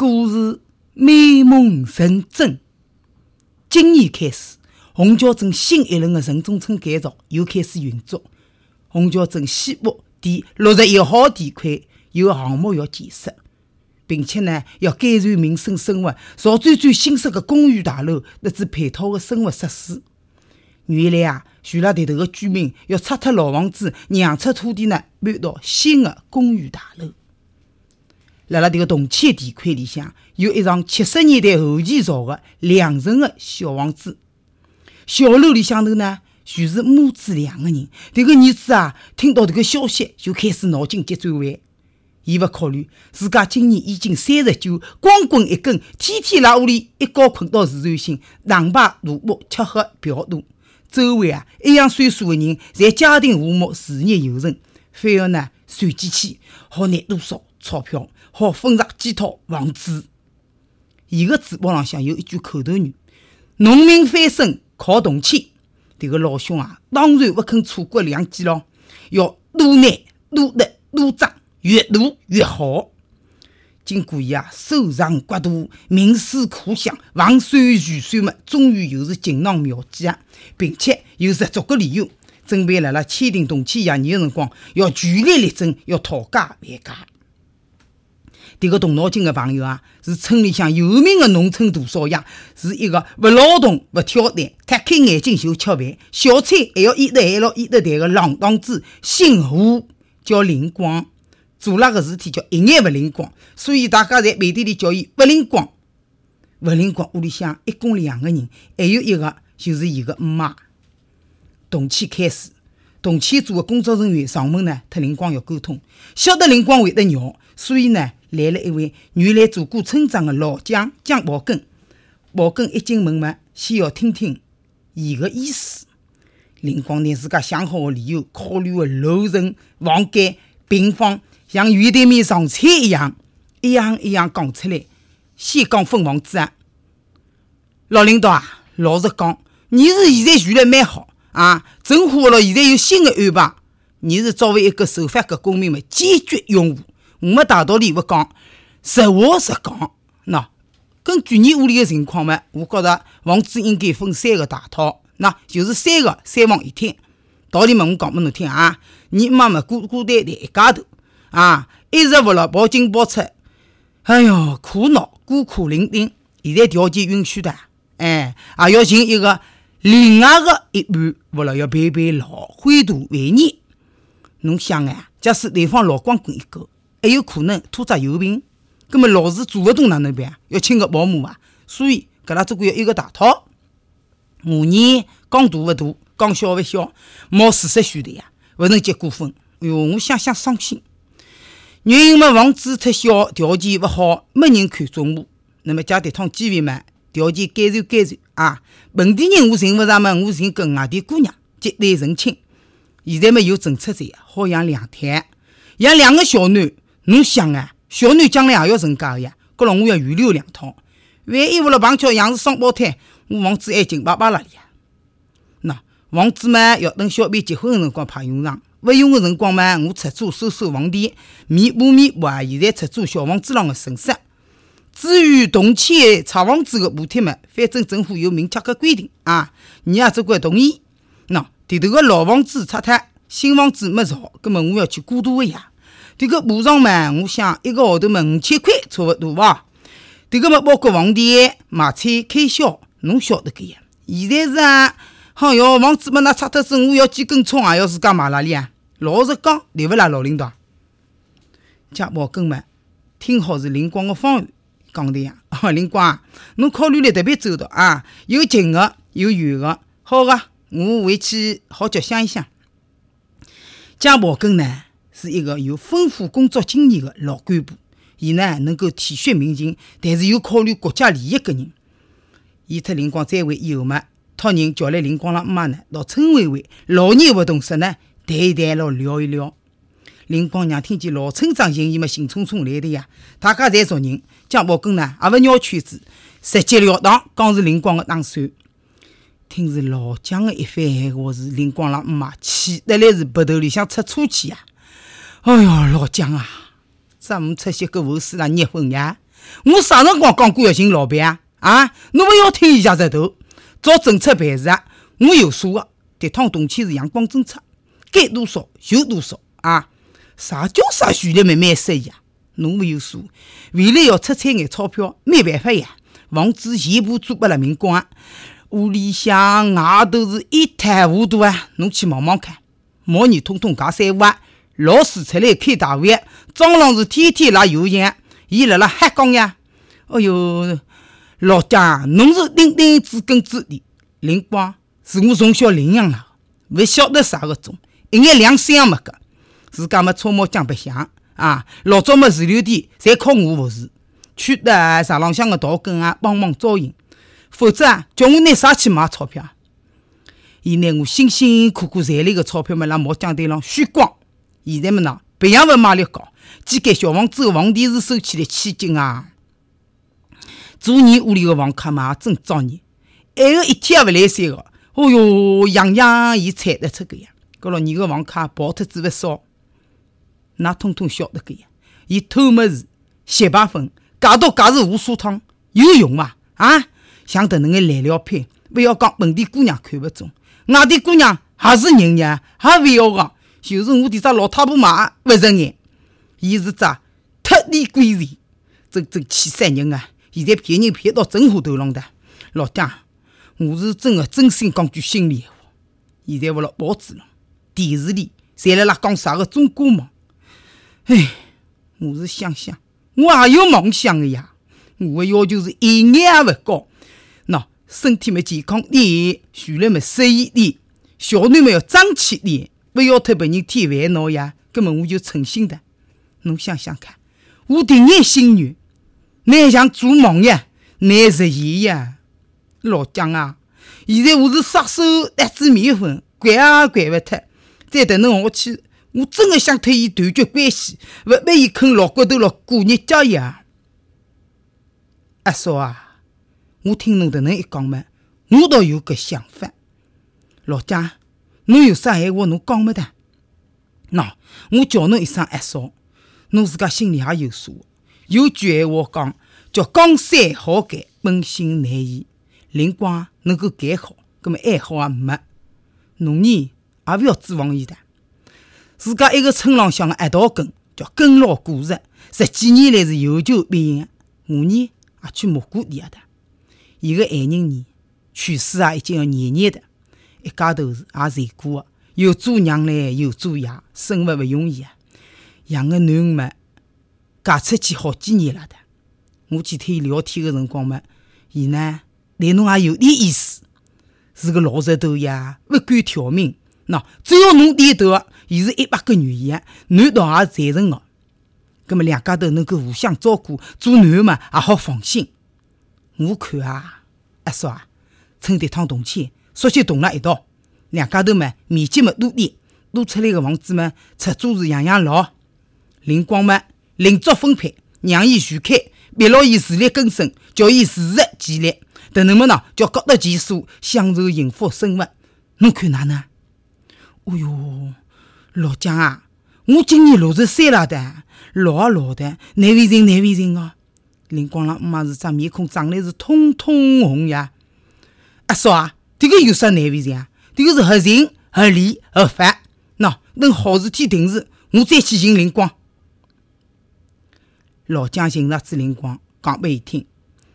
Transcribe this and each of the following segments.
故事美梦成真。今年开始，虹桥镇新一轮的城中村改造又开始运作。虹桥镇西部第六十一号地块有项目要建设，并且呢要改善民生生活，造最最新式的公寓大楼乃至配套的生活设施。原来啊，徐拉地头的居民要拆脱老房子，让出土地呢，搬到新的公寓大楼。辣辣迭个同区地块里向，有一幢七十年代后期造的两层的小房子。小楼里向头呢，全是母子两个人。迭个儿子啊，听到迭个消息就开始脑筋急转弯。伊勿考虑自家今年已经三十九，光棍一根，天天辣屋里一觉困到自然醒，打牌赌博吃喝嫖赌。周围啊，一样岁数的人，侪家庭和睦，事业有成，反而呢，算计起好拿多少钞票，好分上几套房子。伊个嘴巴浪向有一句口头语：“农民翻身靠动迁。”迭个老兄啊，当然勿肯错过良机咯，要多拿多得多挣，越多越好。经过伊啊，搜肠刮肚、冥思苦想、防算预算么，终于又是锦囊妙计啊，并且有十足个理由，准备辣辣签订动迁协议个辰光，要据理力争，要讨价还价。迭个动脑筋个朋友啊，是村里向有名个农村大少爷，是一个勿劳动、勿挑担、摊开眼睛就吃饭，小菜还要一得还要一得淡个浪荡子，姓胡，叫林光。做那个事体叫一眼勿灵光，所以大家在背地里叫伊勿灵光。勿灵光屋里向一共两个人，还有一个就是伊个姆妈。动迁开始，动迁组的工作人员上门呢，特灵光要沟通，晓得灵光会得绕，所以呢，来了一位原来做过村长的老将姜宝根。宝根一进门嘛，先要听听伊个意思。灵光拿自家想好的理由，考虑的楼层、房间、平方。像鱼对面上菜一样，一样一样讲出来。先讲分房子啊，老领导啊，老实讲，你是现在住了蛮好啊，政府了现在有新的安排，你是作为一个守法的公民们坚决拥护。我没大道理不讲，实话实讲。喏，根据你屋里的情况嘛，我觉着房子应该分三个大套，那就是三个三房一厅。道理嘛，我讲拨侬听啊，你妈妈孤孤单单一家头。啊，一直勿了报进报出，哎哟，苦恼孤苦伶仃。现在条件允许的，哎，还要寻一个另外的一半，勿了要陪陪老，欢度晚年。侬想啊，假使对方老光棍一个，还有可能拖着有病，葛么老是做勿动哪能办？要请个保姆啊。所以，搿拉总归要一个大套。我呢，讲大勿大，讲小勿小，冒四十岁的呀，勿能结过婚。哎哟，我想想伤心。原因嘛，房子太小，条件勿好，没人看中我。那么借迭趟机会嘛，条件改善改善啊！本地人我寻勿着嘛，我寻个外地姑娘结对成亲。现在嘛有政策在，好养两胎，养两个小囡。侬想啊，小囡将来也要成家个呀，搿了我要预留两套。万一为了碰巧养是双胞胎，我房子还紧巴巴了里呀。喏，房子嘛要等小编结婚个辰光派用场。勿用个辰光嘛，我出租收收房钿，弥补弥补啊！现在出租小房子浪个损失。至于动迁拆房子个补贴嘛，反正政府有明确个规定啊，你也只管同意。喏，迭头个老房子拆脱，新房子没造，葛末我要去过渡个呀。迭个补偿嘛，我想一个号头嘛五千块差勿多伐？迭个嘛包括房钿、买菜开销，侬晓得个呀。现在是啊。好哟，房子么那拆脱子，我要几根葱也要自家买哪里啊？老实讲，对勿啦，老领导？家宝根嘛，听好是灵光的方案，讲的呀。哦，灵光，侬考虑了特别周到啊，有近的，有远的。好个，我回去好叫想一想。家宝根呢，是一个有丰富工作经验的老干部，伊呢能够体恤民情，但是又考虑国家利益个人。伊特灵光再会以后嘛。托人叫来林光拉姆妈呢，到村委会老年活动室呢谈一谈咯，聊一聊。林光娘听见老村长寻伊么，兴冲冲来的呀。大家侪熟人，江宝根呢也勿绕圈子，直截了当讲是林光的打算。听是老蒋的一番闲话，是林光拉姆妈气得来是鼻头里向出粗气呀！哎哟，老蒋啊，怎么出些个后事来捏婚呀？我啥辰光讲过要寻老板啊？啊，侬勿要听伊家石头。照政策办事啊，我有数个。这趟动迁是阳光政策，该多少就多少啊！啥叫啥徐立慢慢说呀？侬没有数，未来要出彩眼钞票，没办法呀。房子全部租拨了民工啊，屋里向外头是一塌糊涂啊！侬去望望看，毛年通通加三五啊！老师出来开大会，张老是天天拉油钱，伊辣辣瞎讲呀！哎哟！老家，侬是顶顶知根知底，灵光是我从小领养了，勿晓得啥个种，一眼良心也没个，自家么搓毛浆白相啊！老早么自留地侪靠我服侍，去的茶浪向个稻根啊，帮忙照应，否则啊，叫我拿啥去买钞票？伊拿我辛辛苦苦赚来个钞票么，辣毛浆堆上虚光。现在么呢，培养物卖力高，几间小房子个房地是收起来千金啊！做你屋里个房客嘛，真造孽！还有一天也勿来三个，哦哟，样样伊猜得出个呀。搿老你个房客跑脱子勿少，㑚通通晓得个呀。伊偷么事，吸排粉，假毒假是无数趟，有用伐？啊，像迭能个烂料品，勿要讲本地姑娘看勿中，外地姑娘也是人呀，也勿要讲。就是我迭只老太婆嘛，勿顺眼。伊是只特地鬼人，真真气死人啊！现在骗人骗到真火头上的，老爹，我是真的真心讲句心里话。现在勿辣报纸了，电视里侪辣辣讲啥个中国梦。唉，我是想想，我也有梦想的呀。我的要求是一眼也勿高，喏，身体么健康点，学历么适意点，小囡么要争气点，勿要特别人添烦恼呀。根本我就诚心的，侬想想看，我第一心愿。难像做梦呀，难实现呀！老蒋啊，现在我是杀手搭子面粉，管也管勿脱。再等侬下去，我真的想脱伊断绝关系，勿拨伊啃老骨头了过日脚呀！阿嫂啊，我听侬迭能一讲嘛，我倒有个想法。老蒋，侬有啥闲话侬讲没得？喏，我叫侬一声阿嫂，侬自家心里也有数。有句闲话讲，叫江山好改，本性难移。灵光能够改好，葛么爱好也没。侬呢也勿要指望伊的。自家一个村浪向个一道根，叫根老果实，十几年来是有求必应。我呢也去摸过底下的。伊个爱人呢去世啊，已经要廿年的。一家头是也随过个，又做娘嘞，又做爷，生活勿容易啊。养个囡恩们。嫁出去好几年了的，我去听伊聊天的辰光嘛，伊呢对侬也有点意思，是个老实头呀，不敢挑明。喏，只要侬点头，伊是一百个愿意，侬倒也赞成个。葛么两家头能够互相照顾，做囡嘛也好放心。我看啊，阿叔啊，趁这趟动迁，索性动了一道，两家头嘛面积嘛多点，多出来的房子嘛出租是样样老，灵光嘛。另作分配，让伊全开，逼牢伊自力更生，叫伊自食其力。等能么呢？叫各得其所，享受幸福生活。侬看哪能？哦哟，老蒋啊，我今年六十三了的，老啊老的，难为情难为情哦。林光郎妈是张面孔长得是通通红呀。阿嫂啊，这个有啥难为情啊？这个是合情合理合法。喏，等好事体定时，我再去寻林光。老蒋寻着朱灵光，讲拨伊听：，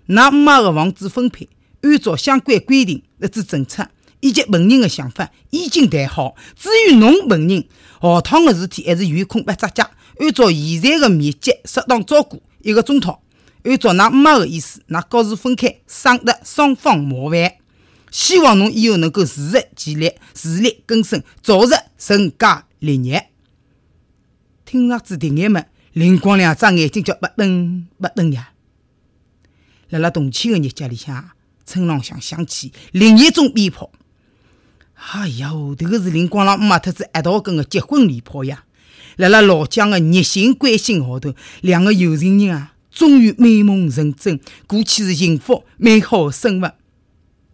㑚妈个房子分配，按照相关规定、那支政策以及本人的想法，已经谈好。至于侬本人，下趟个事体还是有空八只脚，按照现在个面积，适当照顾一个钟头。按照㑚妈个意思，㑚各自分开，省得双方麻烦。希望侬以后能够自食其力，自力更生，早日成家立业。听上去第眼么？灵光两只眼睛叫不瞪不瞪呀！辣辣动迁的日脚里向，村浪向响起另一种鞭炮。哎呀，迭个是林光郎妈特子一道跟的结婚礼炮呀！辣辣老蒋的热心关心下头，两个有情人啊，终于美梦成真，过起是幸福美好的生活。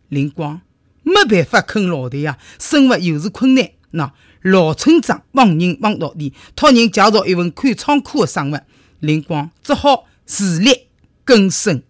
林光没办法啃老的呀，生活又是困难，喏。老村长帮人帮到底，托人介绍一份看仓库的生活，林光只好自力更生。